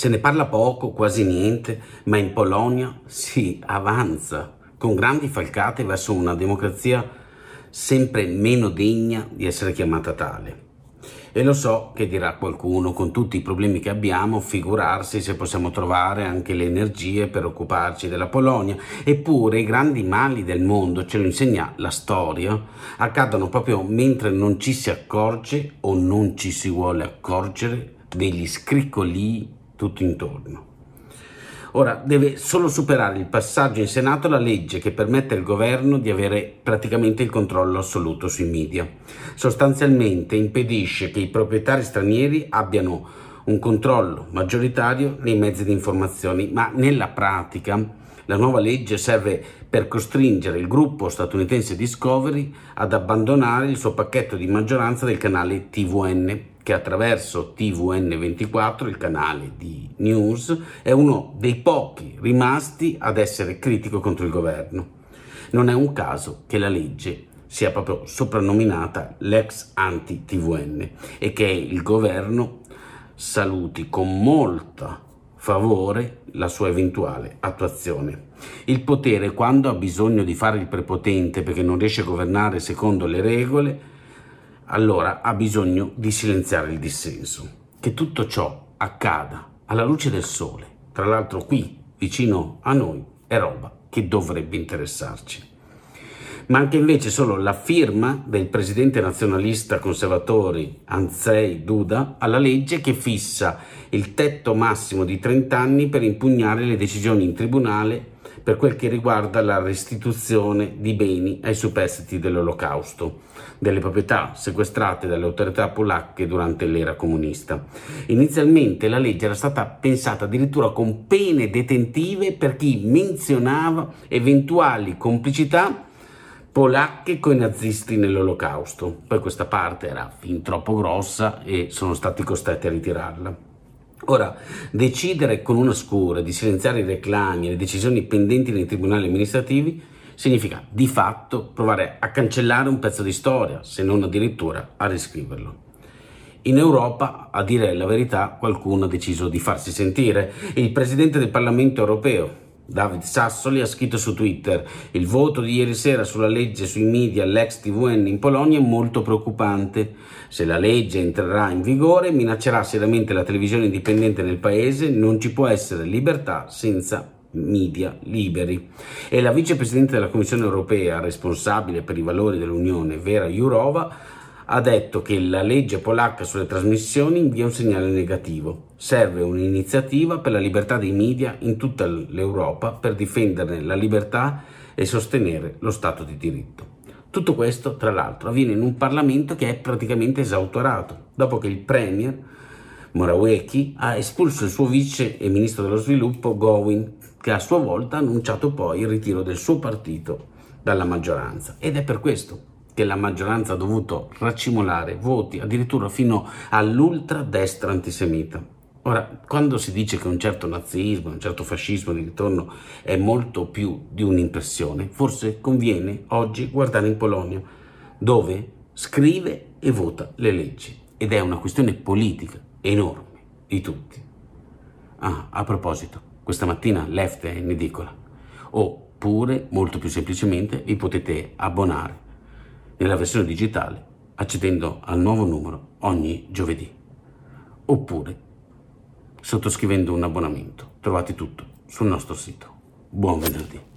Se ne parla poco, quasi niente, ma in Polonia si avanza con grandi falcate verso una democrazia sempre meno degna di essere chiamata tale. E lo so che dirà qualcuno, con tutti i problemi che abbiamo, figurarsi se possiamo trovare anche le energie per occuparci della Polonia. Eppure i grandi mali del mondo, ce lo insegna la storia, accadono proprio mentre non ci si accorge o non ci si vuole accorgere degli scriccolii tutto intorno. Ora deve solo superare il passaggio in Senato la legge che permette al governo di avere praticamente il controllo assoluto sui media. Sostanzialmente impedisce che i proprietari stranieri abbiano un controllo maggioritario nei mezzi di informazione, ma nella pratica la nuova legge serve per costringere il gruppo statunitense Discovery ad abbandonare il suo pacchetto di maggioranza del canale TVN che attraverso TVN24, il canale di news, è uno dei pochi rimasti ad essere critico contro il governo. Non è un caso che la legge sia proprio soprannominata l'ex anti-TVN e che il governo saluti con molta favore la sua eventuale attuazione. Il potere, quando ha bisogno di fare il prepotente perché non riesce a governare secondo le regole, allora ha bisogno di silenziare il dissenso. Che tutto ciò accada alla luce del sole, tra l'altro qui, vicino a noi, è roba che dovrebbe interessarci. Manca invece solo la firma del presidente nazionalista conservatori Anzei Duda alla legge che fissa il tetto massimo di 30 anni per impugnare le decisioni in tribunale per quel che riguarda la restituzione di beni ai superstiti dell'Olocausto, delle proprietà sequestrate dalle autorità polacche durante l'era comunista. Inizialmente la legge era stata pensata addirittura con pene detentive per chi menzionava eventuali complicità polacche con i nazisti nell'olocausto. Poi questa parte era fin troppo grossa e sono stati costretti a ritirarla. Ora, decidere con una scura di silenziare i reclami e le decisioni pendenti nei tribunali amministrativi significa di fatto provare a cancellare un pezzo di storia, se non addirittura a riscriverlo. In Europa, a dire la verità, qualcuno ha deciso di farsi sentire. Il presidente del Parlamento europeo, David Sassoli ha scritto su Twitter il voto di ieri sera sulla legge sui media l'ex TVN in Polonia è molto preoccupante. Se la legge entrerà in vigore minaccerà seriamente la televisione indipendente nel paese, non ci può essere libertà senza media liberi. E la vicepresidente della Commissione europea responsabile per i valori dell'Unione, Vera Jourova, ha detto che la legge polacca sulle trasmissioni invia un segnale negativo. Serve un'iniziativa per la libertà dei media in tutta l'Europa per difenderne la libertà e sostenere lo Stato di diritto. Tutto questo, tra l'altro, avviene in un Parlamento che è praticamente esautorato, dopo che il Premier Morawiecki ha espulso il suo vice e ministro dello sviluppo Gowin, che a sua volta ha annunciato poi il ritiro del suo partito dalla maggioranza. Ed è per questo che la maggioranza ha dovuto racimolare voti addirittura fino all'ultra-destra antisemita. Ora, quando si dice che un certo nazismo, un certo fascismo di ritorno è molto più di un'impressione, forse conviene oggi guardare in Polonia, dove scrive e vota le leggi ed è una questione politica enorme di tutti. Ah, a proposito, questa mattina Left è in edicola, oppure, molto più semplicemente, vi potete abbonare nella versione digitale accedendo al nuovo numero ogni giovedì oppure sottoscrivendo un abbonamento. Trovate tutto sul nostro sito. Buon venerdì.